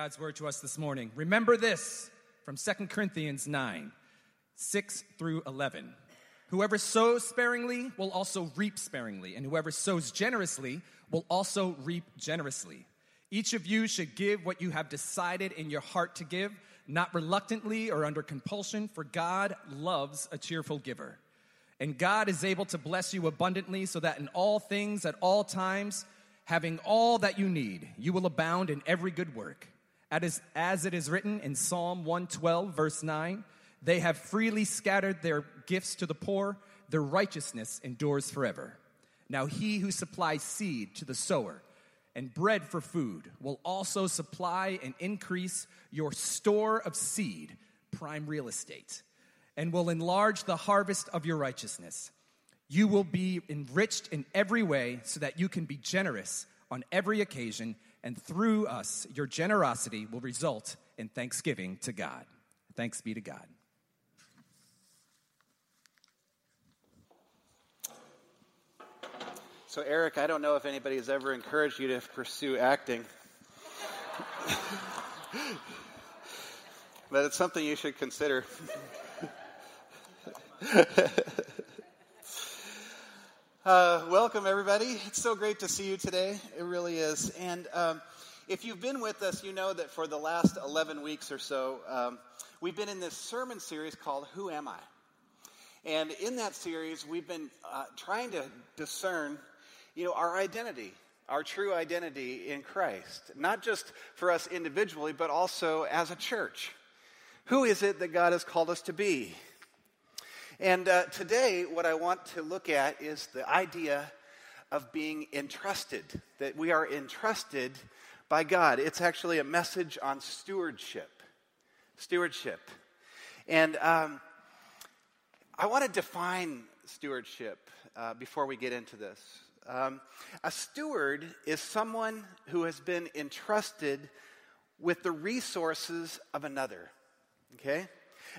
God's word to us this morning. Remember this from 2 Corinthians 9 6 through 11. Whoever sows sparingly will also reap sparingly, and whoever sows generously will also reap generously. Each of you should give what you have decided in your heart to give, not reluctantly or under compulsion, for God loves a cheerful giver. And God is able to bless you abundantly so that in all things, at all times, having all that you need, you will abound in every good work. As, it is written in Psalm 112, verse 9, they have freely scattered their gifts to the poor, their righteousness endures forever. Now, he who supplies seed to the sower and bread for food will also supply and increase your store of seed, prime real estate, and will enlarge the harvest of your righteousness. You will be enriched in every way so that you can be generous on every occasion and through us, your generosity will result in thanksgiving to God. Thanks be to God. So, Eric, I don't know if anybody has ever encouraged you to pursue acting, but it's something you should consider. Uh, welcome, everybody. It's so great to see you today. It really is. And um, if you've been with us, you know that for the last 11 weeks or so, um, we've been in this sermon series called Who Am I? And in that series, we've been uh, trying to discern, you know, our identity, our true identity in Christ, not just for us individually, but also as a church. Who is it that God has called us to be? And uh, today, what I want to look at is the idea of being entrusted, that we are entrusted by God. It's actually a message on stewardship. Stewardship. And um, I want to define stewardship uh, before we get into this. Um, a steward is someone who has been entrusted with the resources of another. Okay?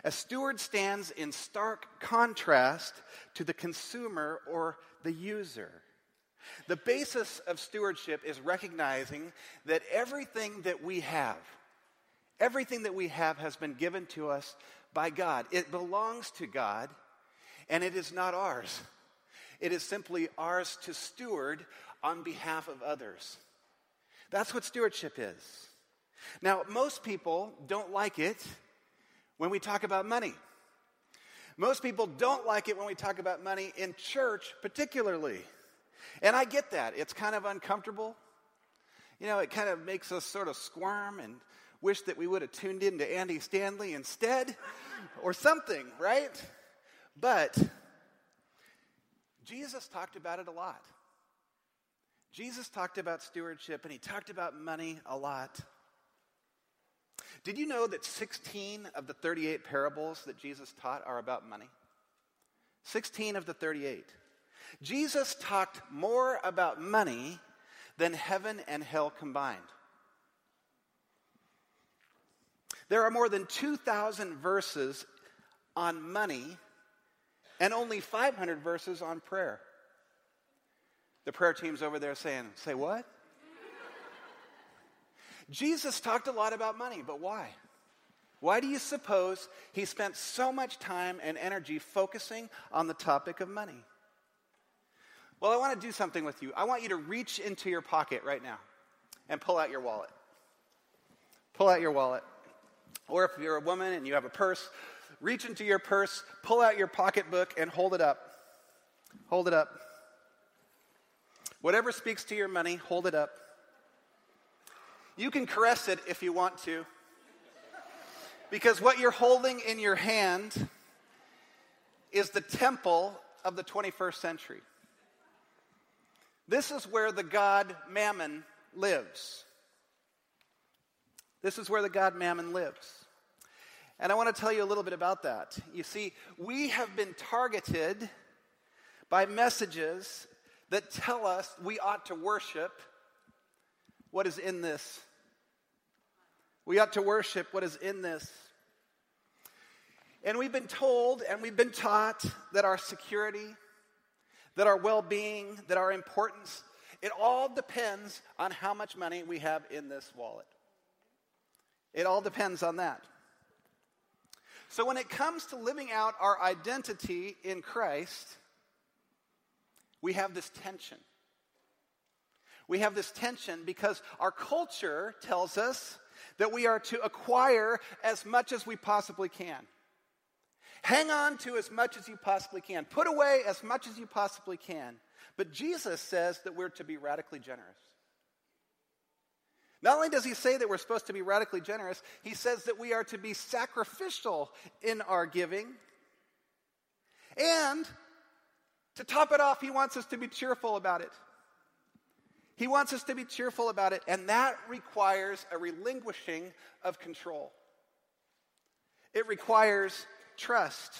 A steward stands in stark contrast to the consumer or the user. The basis of stewardship is recognizing that everything that we have, everything that we have has been given to us by God. It belongs to God, and it is not ours. It is simply ours to steward on behalf of others. That's what stewardship is. Now, most people don't like it when we talk about money. Most people don't like it when we talk about money in church, particularly. And I get that. It's kind of uncomfortable. You know, it kind of makes us sort of squirm and wish that we would have tuned in to Andy Stanley instead or something, right? But Jesus talked about it a lot. Jesus talked about stewardship and he talked about money a lot. Did you know that 16 of the 38 parables that Jesus taught are about money? 16 of the 38. Jesus talked more about money than heaven and hell combined. There are more than 2,000 verses on money and only 500 verses on prayer. The prayer team's over there saying, Say what? Jesus talked a lot about money, but why? Why do you suppose he spent so much time and energy focusing on the topic of money? Well, I want to do something with you. I want you to reach into your pocket right now and pull out your wallet. Pull out your wallet. Or if you're a woman and you have a purse, reach into your purse, pull out your pocketbook, and hold it up. Hold it up. Whatever speaks to your money, hold it up. You can caress it if you want to. Because what you're holding in your hand is the temple of the 21st century. This is where the god Mammon lives. This is where the god Mammon lives. And I want to tell you a little bit about that. You see, we have been targeted by messages that tell us we ought to worship what is in this we ought to worship what is in this. And we've been told and we've been taught that our security, that our well being, that our importance, it all depends on how much money we have in this wallet. It all depends on that. So, when it comes to living out our identity in Christ, we have this tension. We have this tension because our culture tells us that we are to acquire as much as we possibly can. Hang on to as much as you possibly can. Put away as much as you possibly can. But Jesus says that we're to be radically generous. Not only does he say that we're supposed to be radically generous, he says that we are to be sacrificial in our giving. And to top it off, he wants us to be cheerful about it. He wants us to be cheerful about it, and that requires a relinquishing of control. It requires trust.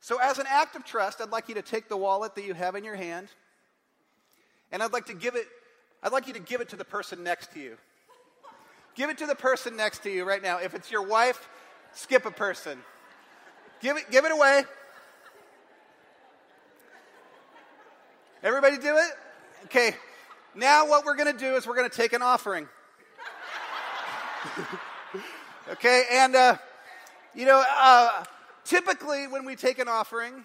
So, as an act of trust, I'd like you to take the wallet that you have in your hand, and I'd like to give it, I'd like you to give it to the person next to you. Give it to the person next to you right now. If it's your wife, skip a person. Give it, give it away. Everybody do it? Okay. Now what we're going to do is we're going to take an offering. okay, and uh, you know, uh, typically when we take an offering,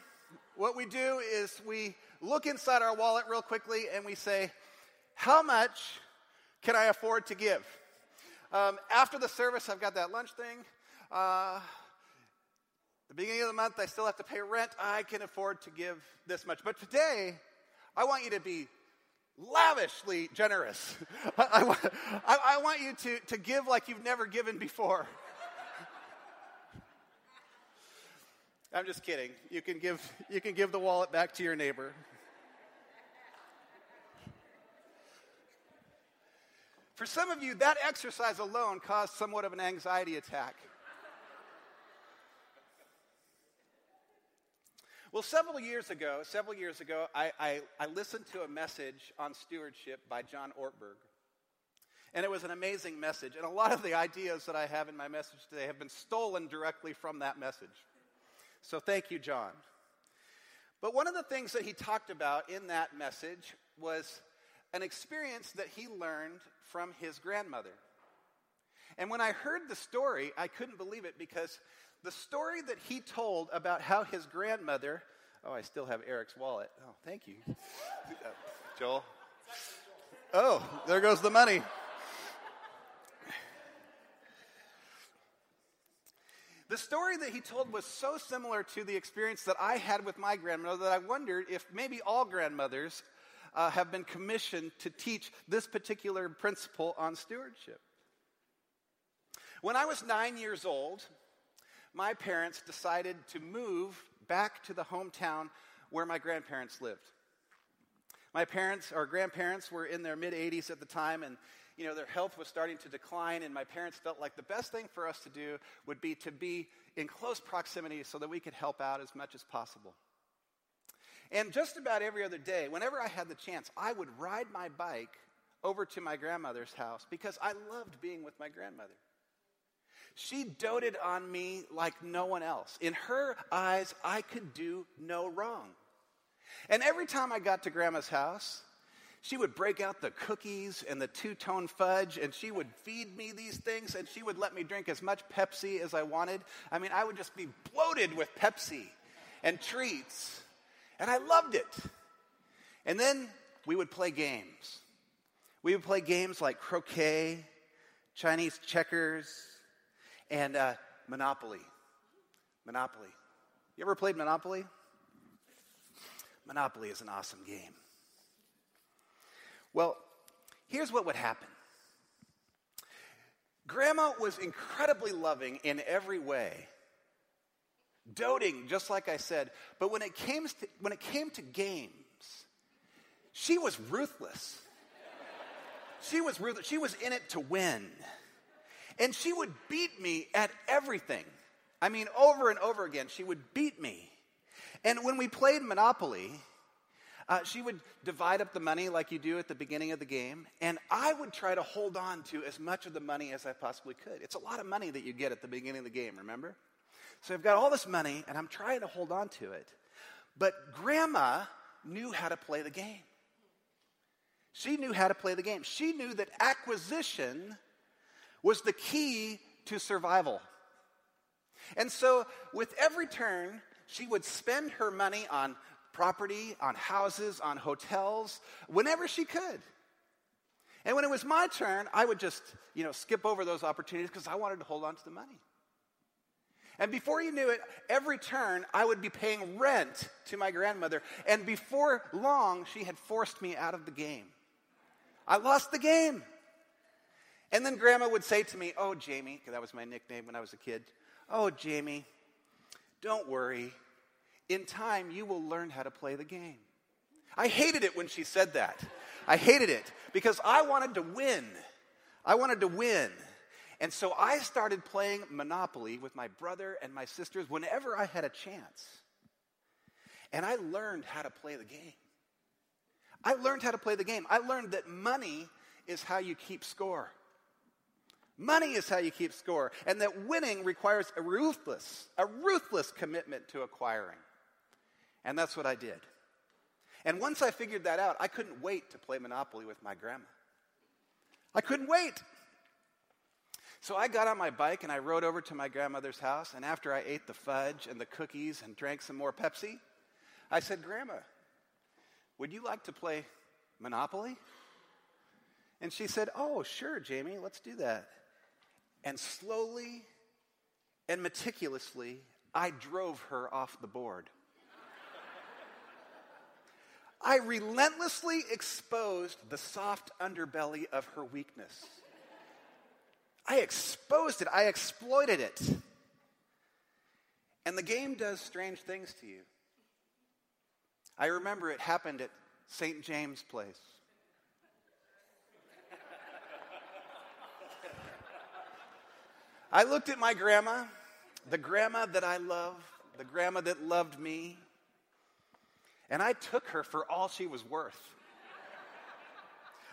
what we do is we look inside our wallet real quickly and we say, How much can I afford to give? Um, after the service, I've got that lunch thing. Uh, the beginning of the month, I still have to pay rent. I can afford to give this much. But today, I want you to be lavishly generous. I, I, I, want you to, to give like you've never given before. I'm just kidding. You can give, you can give the wallet back to your neighbor. For some of you, that exercise alone caused somewhat of an anxiety attack. Well, several years ago, several years ago, I, I, I, listened to a message on stewardship by John Ortberg. And it was an amazing message. And a lot of the ideas that I have in my message today have been stolen directly from that message. So thank you, John. But one of the things that he talked about in that message was an experience that he learned from his grandmother. And when I heard the story, I couldn't believe it because the story that he told about how his grandmother, oh, I still have Eric's wallet. Oh, thank you, Joel. Oh, there goes the money. The story that he told was so similar to the experience that I had with my grandmother that I wondered if maybe all grandmothers uh, have been commissioned to teach this particular principle on stewardship. When I was nine years old, my parents decided to move back to the hometown where my grandparents lived. My parents or grandparents were in their mid 80s at the time, and you know, their health was starting to decline, and my parents felt like the best thing for us to do would be to be in close proximity so that we could help out as much as possible. And just about every other day, whenever I had the chance, I would ride my bike over to my grandmother's house because I loved being with my grandmother. She doted on me like no one else. In her eyes, I could do no wrong. And every time I got to grandma's house, she would break out the cookies and the two tone fudge, and she would feed me these things, and she would let me drink as much Pepsi as I wanted. I mean, I would just be bloated with Pepsi and treats, and I loved it. And then we would play games. We would play games like croquet, Chinese checkers, and uh, Monopoly. Monopoly. You ever played Monopoly? Monopoly is an awesome game. Well, here's what would happen Grandma was incredibly loving in every way, doting, just like I said. But when it came to, when it came to games, she was ruthless. She was ruthless. She was in it to win. And she would beat me at everything. I mean, over and over again, she would beat me. And when we played Monopoly, uh, she would divide up the money like you do at the beginning of the game, and I would try to hold on to as much of the money as I possibly could. It's a lot of money that you get at the beginning of the game, remember? So I've got all this money, and I'm trying to hold on to it. But grandma knew how to play the game. She knew how to play the game. She knew that acquisition was the key to survival. And so, with every turn, she would spend her money on property, on houses, on hotels, whenever she could. And when it was my turn, I would just, you know, skip over those opportunities because I wanted to hold on to the money. And before you knew it, every turn I would be paying rent to my grandmother. And before long, she had forced me out of the game. I lost the game. And then grandma would say to me, Oh, Jamie, because that was my nickname when I was a kid. Oh, Jamie, don't worry. In time, you will learn how to play the game. I hated it when she said that. I hated it because I wanted to win. I wanted to win. And so I started playing Monopoly with my brother and my sisters whenever I had a chance. And I learned how to play the game. I learned how to play the game. I learned that money is how you keep score. Money is how you keep score. And that winning requires a ruthless, a ruthless commitment to acquiring. And that's what I did. And once I figured that out, I couldn't wait to play Monopoly with my grandma. I couldn't wait. So I got on my bike and I rode over to my grandmother's house. And after I ate the fudge and the cookies and drank some more Pepsi, I said, Grandma, would you like to play Monopoly? And she said, Oh, sure, Jamie, let's do that. And slowly and meticulously, I drove her off the board. I relentlessly exposed the soft underbelly of her weakness. I exposed it, I exploited it. And the game does strange things to you. I remember it happened at St. James Place. I looked at my grandma, the grandma that I love, the grandma that loved me, and I took her for all she was worth.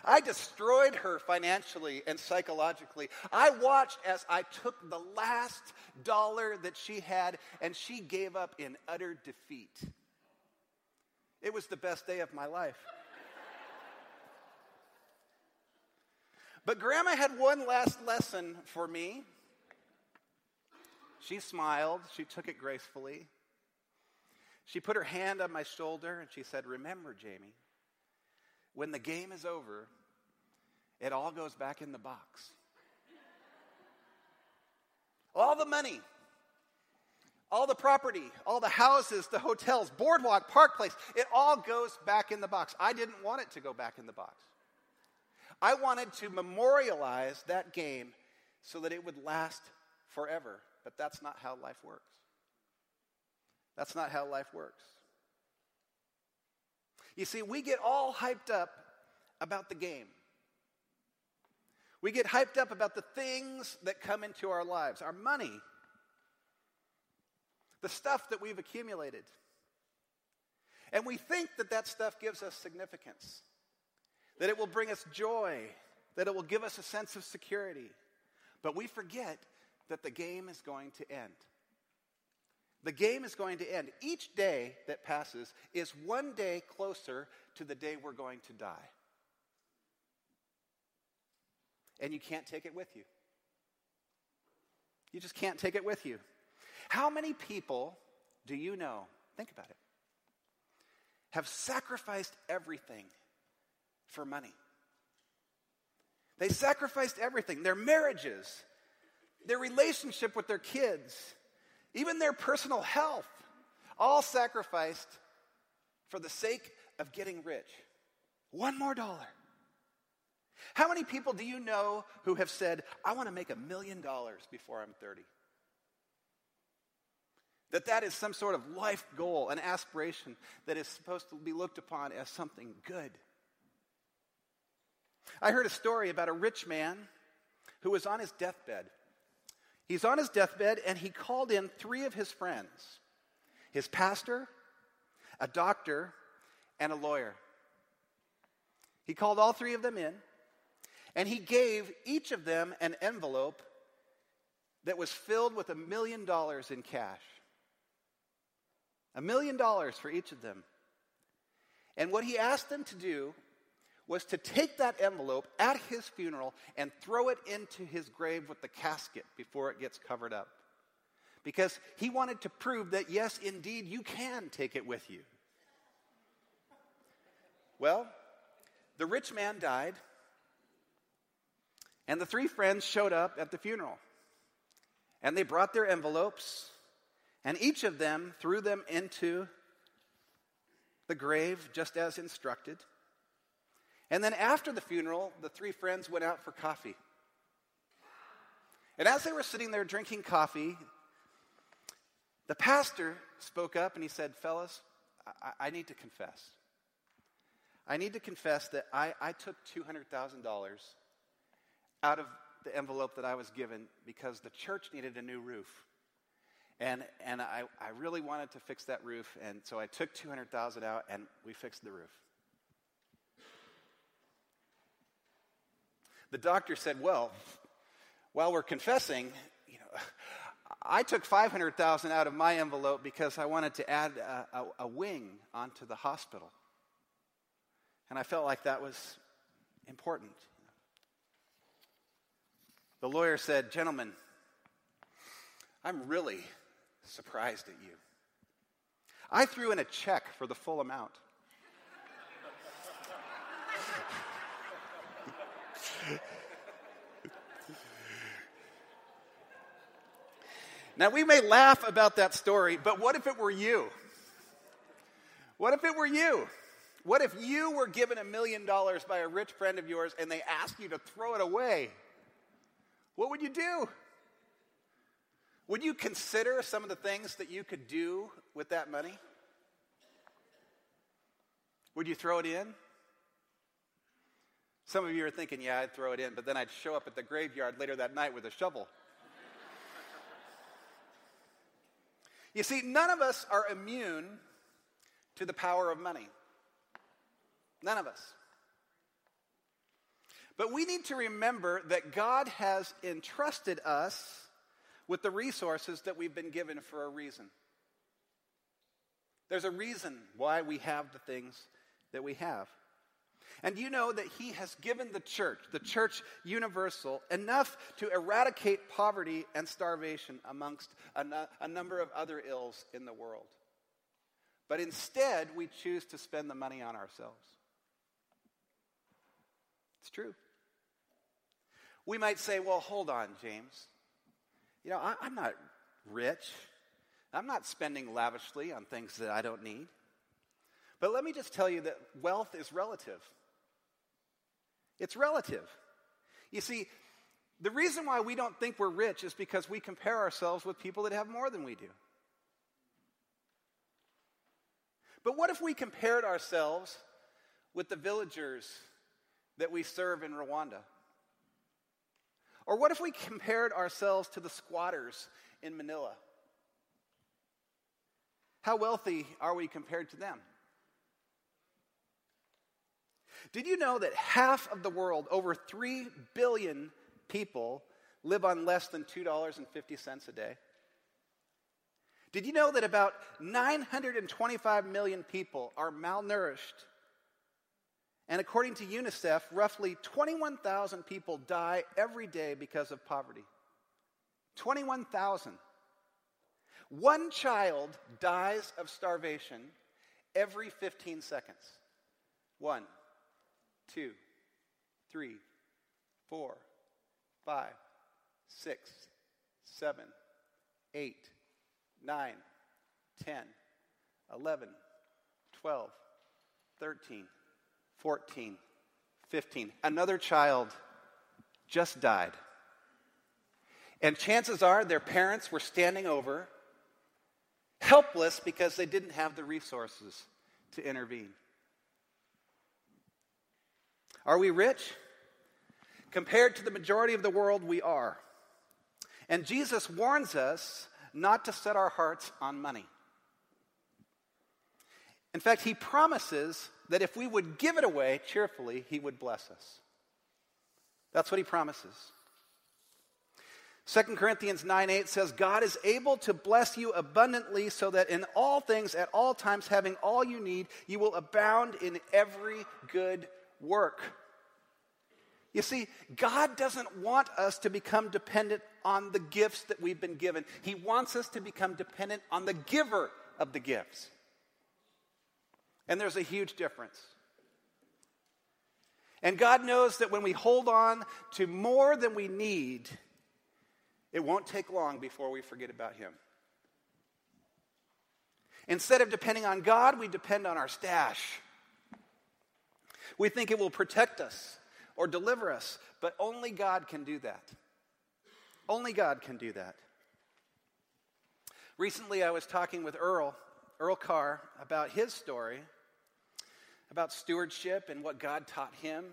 I destroyed her financially and psychologically. I watched as I took the last dollar that she had and she gave up in utter defeat. It was the best day of my life. But Grandma had one last lesson for me. She smiled, she took it gracefully. She put her hand on my shoulder and she said, Remember, Jamie, when the game is over, it all goes back in the box. all the money, all the property, all the houses, the hotels, boardwalk, park place, it all goes back in the box. I didn't want it to go back in the box. I wanted to memorialize that game so that it would last forever. But that's not how life works. That's not how life works. You see, we get all hyped up about the game. We get hyped up about the things that come into our lives, our money, the stuff that we've accumulated. And we think that that stuff gives us significance, that it will bring us joy, that it will give us a sense of security. But we forget that the game is going to end. The game is going to end. Each day that passes is one day closer to the day we're going to die. And you can't take it with you. You just can't take it with you. How many people do you know? Think about it. Have sacrificed everything for money. They sacrificed everything their marriages, their relationship with their kids, even their personal health, all sacrificed for the sake of getting rich. One more dollar. How many people do you know who have said, I want to make a million dollars before I'm 30? That that is some sort of life goal, an aspiration that is supposed to be looked upon as something good. I heard a story about a rich man who was on his deathbed. He's on his deathbed and he called in three of his friends his pastor, a doctor, and a lawyer. He called all three of them in and he gave each of them an envelope that was filled with a million dollars in cash. A million dollars for each of them. And what he asked them to do was to take that envelope at his funeral and throw it into his grave with the casket before it gets covered up. Because he wanted to prove that, yes, indeed, you can take it with you. Well, the rich man died, and the three friends showed up at the funeral. And they brought their envelopes, and each of them threw them into the grave just as instructed. And then after the funeral, the three friends went out for coffee. And as they were sitting there drinking coffee, the pastor spoke up and he said, Fellas, I, I need to confess. I need to confess that I, I took $200,000 out of the envelope that I was given because the church needed a new roof. And, and I, I really wanted to fix that roof, and so I took 200000 out and we fixed the roof. The doctor said, Well, while we're confessing, you know, I took 500,000 out of my envelope because I wanted to add a, a, a, wing onto the hospital. And I felt like that was important. The lawyer said, Gentlemen, I'm really surprised at you. I threw in a check for the full amount. Now, we may laugh about that story, but what if it were you? What if it were you? What if you were given a million dollars by a rich friend of yours and they asked you to throw it away? What would you do? Would you consider some of the things that you could do with that money? Would you throw it in? Some of you are thinking, yeah, I'd throw it in, but then I'd show up at the graveyard later that night with a shovel. you see, none of us are immune to the power of money. None of us. But we need to remember that God has entrusted us with the resources that we've been given for a reason. There's a reason why we have the things that we have. And you know that He has given the church, the church universal, enough to eradicate poverty and starvation amongst a, a number of other ills in the world. But instead, we choose to spend the money on ourselves. It's true. We might say, well, hold on, James. You know, I, I'm not rich. I'm not spending lavishly on things that I don't need. But let me just tell you that wealth is relative. It's relative. You see, the reason why we don't think we're rich is because we compare ourselves with people that have more than we do. But what if we compared ourselves with the villagers that we serve in Rwanda? Or what if we compared ourselves to the squatters in Manila? How wealthy are we compared to them? Did you know that half of the world, over 3 billion people, live on less than $2.50 a day? Did you know that about 925 million people are malnourished and according to UNICEF, roughly 21,000 people die every day because of poverty. 21,000. One child dies of starvation every 15 seconds. One, two, three, four, five, six, seven, eight, nine, ten, eleven, twelve, thirteen. 14, 15. Another child just died. And chances are their parents were standing over, helpless because they didn't have the resources to intervene. Are we rich? Compared to the majority of the world, we are. And Jesus warns us not to set our hearts on money. In fact, he promises that if we would give it away cheerfully, he would bless us. That's what he promises. 2 Corinthians 9 8 says, God is able to bless you abundantly so that in all things, at all times, having all you need, you will abound in every good work. You see, God doesn't want us to become dependent on the gifts that we've been given. He wants us to become dependent on the giver of the gifts. And there's a huge difference. And God knows that when we hold on to more than we need, it won't take long before we forget about Him. Instead of depending on God, we depend on our stash. We think it will protect us or deliver us, but only God can do that. Only God can do that. Recently, I was talking with Earl, Earl Carr, about his story, about stewardship and what God taught him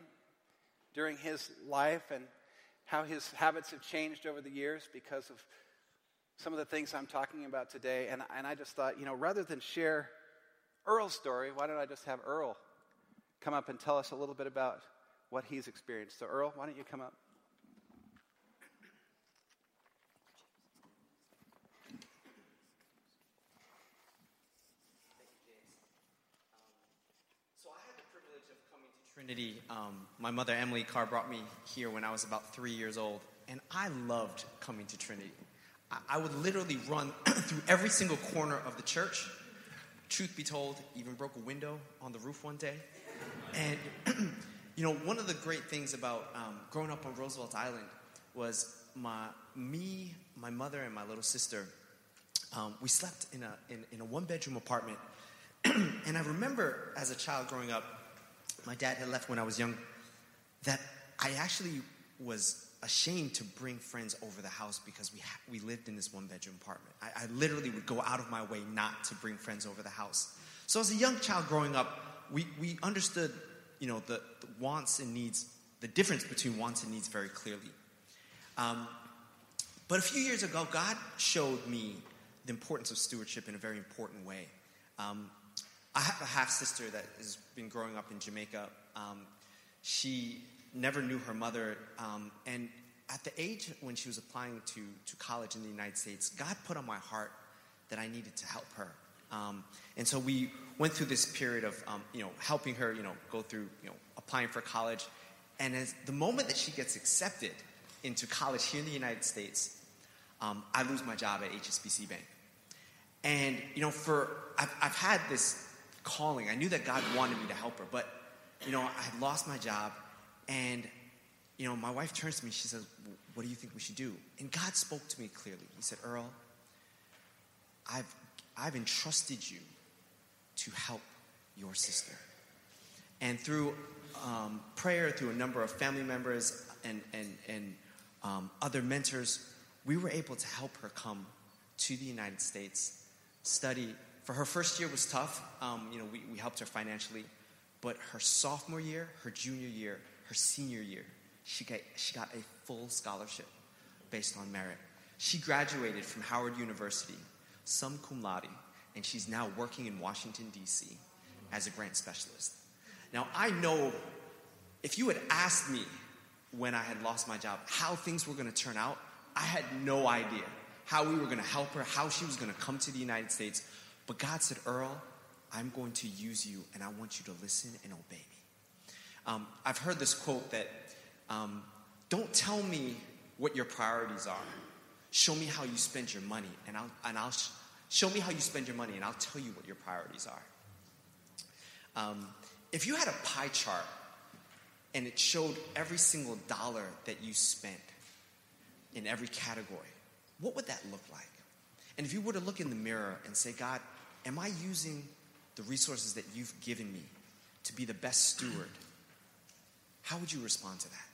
during his life and how his habits have changed over the years because of some of the things I'm talking about today. And, and I just thought, you know, rather than share Earl's story, why don't I just have Earl come up and tell us a little bit about what he's experienced? So, Earl, why don't you come up? Thank you, James. So I had the privilege of coming to Trinity, um, my mother Emily Carr brought me here when I was about three years old, and I loved coming to Trinity. I, I would literally run through every single corner of the church. Truth be told, even broke a window on the roof one day. And, you know, one of the great things about um, growing up on Roosevelt Island was my, me, my mother, and my little sister. Um, we slept in a, in, in a one bedroom apartment. and I remember as a child growing up, my dad had left when I was young, that I actually was ashamed to bring friends over the house because we, ha- we lived in this one bedroom apartment. I, I literally would go out of my way not to bring friends over the house. So as a young child growing up, we, we understood, you know, the, the wants and needs, the difference between wants and needs very clearly. Um, but a few years ago, God showed me the importance of stewardship in a very important way. Um, I have a half sister that has been growing up in Jamaica. Um, she never knew her mother, um, and at the age when she was applying to, to college in the United States, God put on my heart that I needed to help her. Um, and so we went through this period of, um, you know, helping her, you know, go through, you know, applying for college. And as the moment that she gets accepted into college here in the United States, um, I lose my job at HSBC Bank. And, you know, for, I've, I've had this calling. I knew that God wanted me to help her, but you know, I had lost my job, and you know, my wife turns to me. She says, "What do you think we should do?" And God spoke to me clearly. He said, "Earl, I've I've entrusted you to help your sister." And through um, prayer, through a number of family members and and and um, other mentors, we were able to help her come to the United States, study for her first year was tough. Um, you know, we, we helped her financially. But her sophomore year, her junior year, her senior year, she got, she got a full scholarship based on merit. She graduated from Howard University, summa cum laude, and she's now working in Washington, D.C. as a grant specialist. Now, I know if you had asked me when I had lost my job how things were going to turn out, I had no idea how we were going to help her, how she was going to come to the United States. But God said, Earl, I'm going to use you and I want you to listen and obey me. Um, I've heard this quote that um, don't tell me what your priorities are. Show me how you spend your money, and I'll, and I'll sh- show me how you spend your money, and I'll tell you what your priorities are. Um, if you had a pie chart and it showed every single dollar that you spent in every category, what would that look like? And if you were to look in the mirror and say, God, am I using the resources that you've given me to be the best steward? How would you respond to that?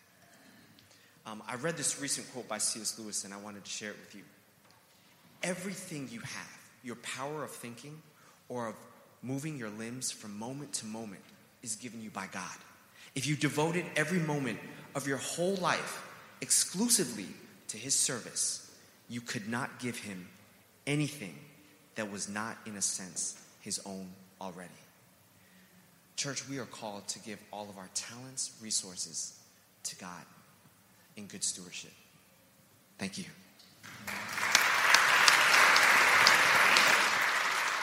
Um, I read this recent quote by C.S. Lewis and I wanted to share it with you. Everything you have, your power of thinking or of moving your limbs from moment to moment, is given you by God. If you devoted every moment of your whole life exclusively to His service, you could not give Him anything that was not, in a sense, his own already. Church, we are called to give all of our talents, resources to God in good stewardship. Thank you.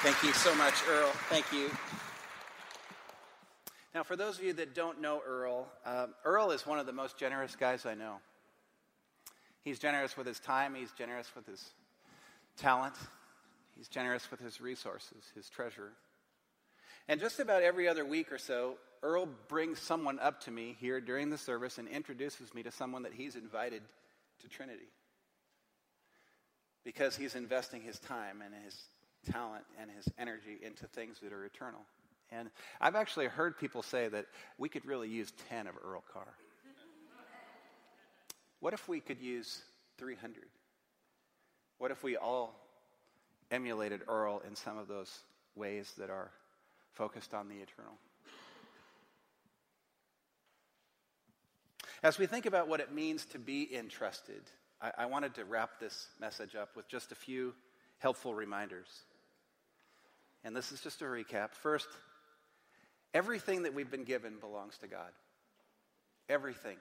Thank you so much, Earl. Thank you. Now, for those of you that don't know Earl, uh, Earl is one of the most generous guys I know. He's generous with his time, he's generous with his talent, he's generous with his resources, his treasure. And just about every other week or so, Earl brings someone up to me here during the service and introduces me to someone that he's invited to Trinity. Because he's investing his time and his talent and his energy into things that are eternal. And I've actually heard people say that we could really use 10 of Earl Carr. What if we could use 300? What if we all emulated Earl in some of those ways that are focused on the eternal? As we think about what it means to be entrusted, I, I wanted to wrap this message up with just a few helpful reminders. And this is just a recap. First, everything that we've been given belongs to God. Everything.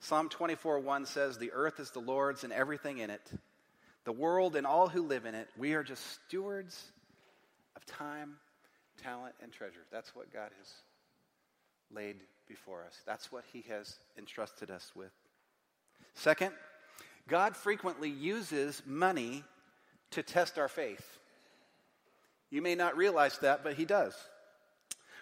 Psalm 24 1 says, The earth is the Lord's and everything in it, the world and all who live in it. We are just stewards of time, talent, and treasure. That's what God has laid before us. That's what He has entrusted us with. Second, God frequently uses money to test our faith. You may not realize that, but He does.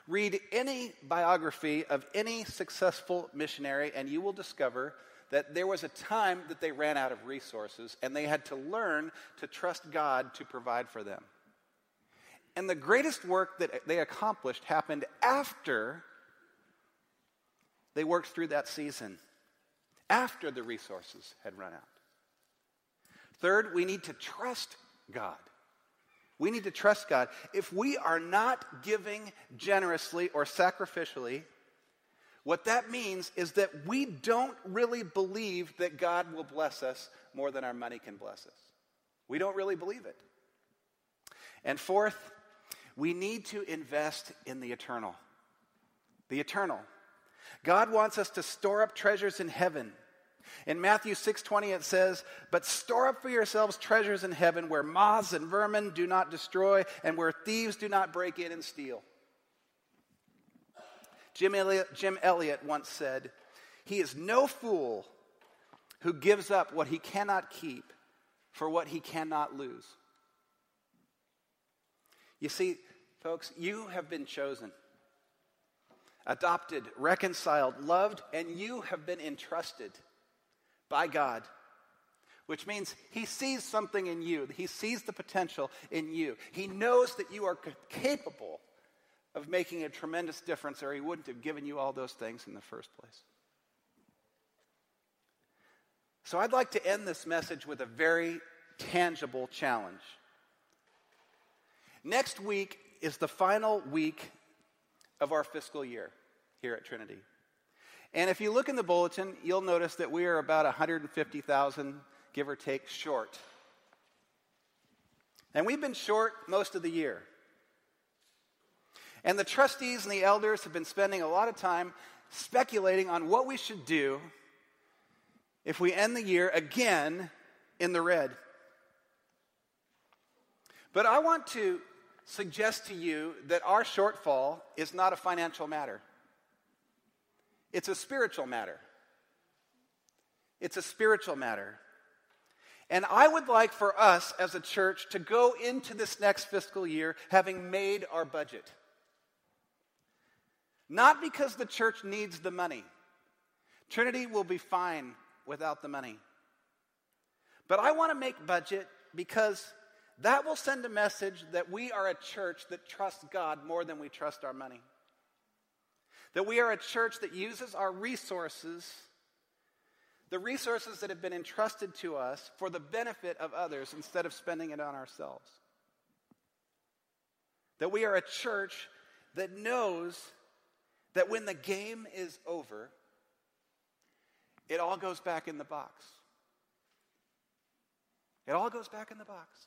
Read any biography of any successful missionary, and you will discover that there was a time that they ran out of resources and they had to learn to trust God to provide for them. And the greatest work that they accomplished happened after they worked through that season, after the resources had run out. Third, we need to trust God. We need to trust God. If we are not giving generously or sacrificially, what that means is that we don't really believe that God will bless us more than our money can bless us. We don't really believe it. And fourth, we need to invest in the eternal. The eternal. God wants us to store up treasures in heaven in Matthew 6:20 it says, "But store up for yourselves treasures in heaven where moths and vermin do not destroy and where thieves do not break in and steal." Jim Elliot, Jim Elliot once said, "He is no fool who gives up what he cannot keep for what he cannot lose." You see, folks, you have been chosen adopted, reconciled, loved, and you have been entrusted by God, which means He sees something in you. He sees the potential in you. He knows that you are capable of making a tremendous difference, or He wouldn't have given you all those things in the first place. So I'd like to end this message with a very tangible challenge. Next week is the final week of our fiscal year here at Trinity. And if you look in the bulletin, you'll notice that we are about 150,000, give or take, short. And we've been short most of the year. And the trustees and the elders have been spending a lot of time speculating on what we should do if we end the year again in the red. But I want to suggest to you that our shortfall is not a financial matter. It's a spiritual matter. It's a spiritual matter. And I would like for us as a church to go into this next fiscal year having made our budget. Not because the church needs the money. Trinity will be fine without the money. But I want to make budget because that will send a message that we are a church that trusts God more than we trust our money. That we are a church that uses our resources, the resources that have been entrusted to us, for the benefit of others instead of spending it on ourselves. That we are a church that knows that when the game is over, it all goes back in the box. It all goes back in the box.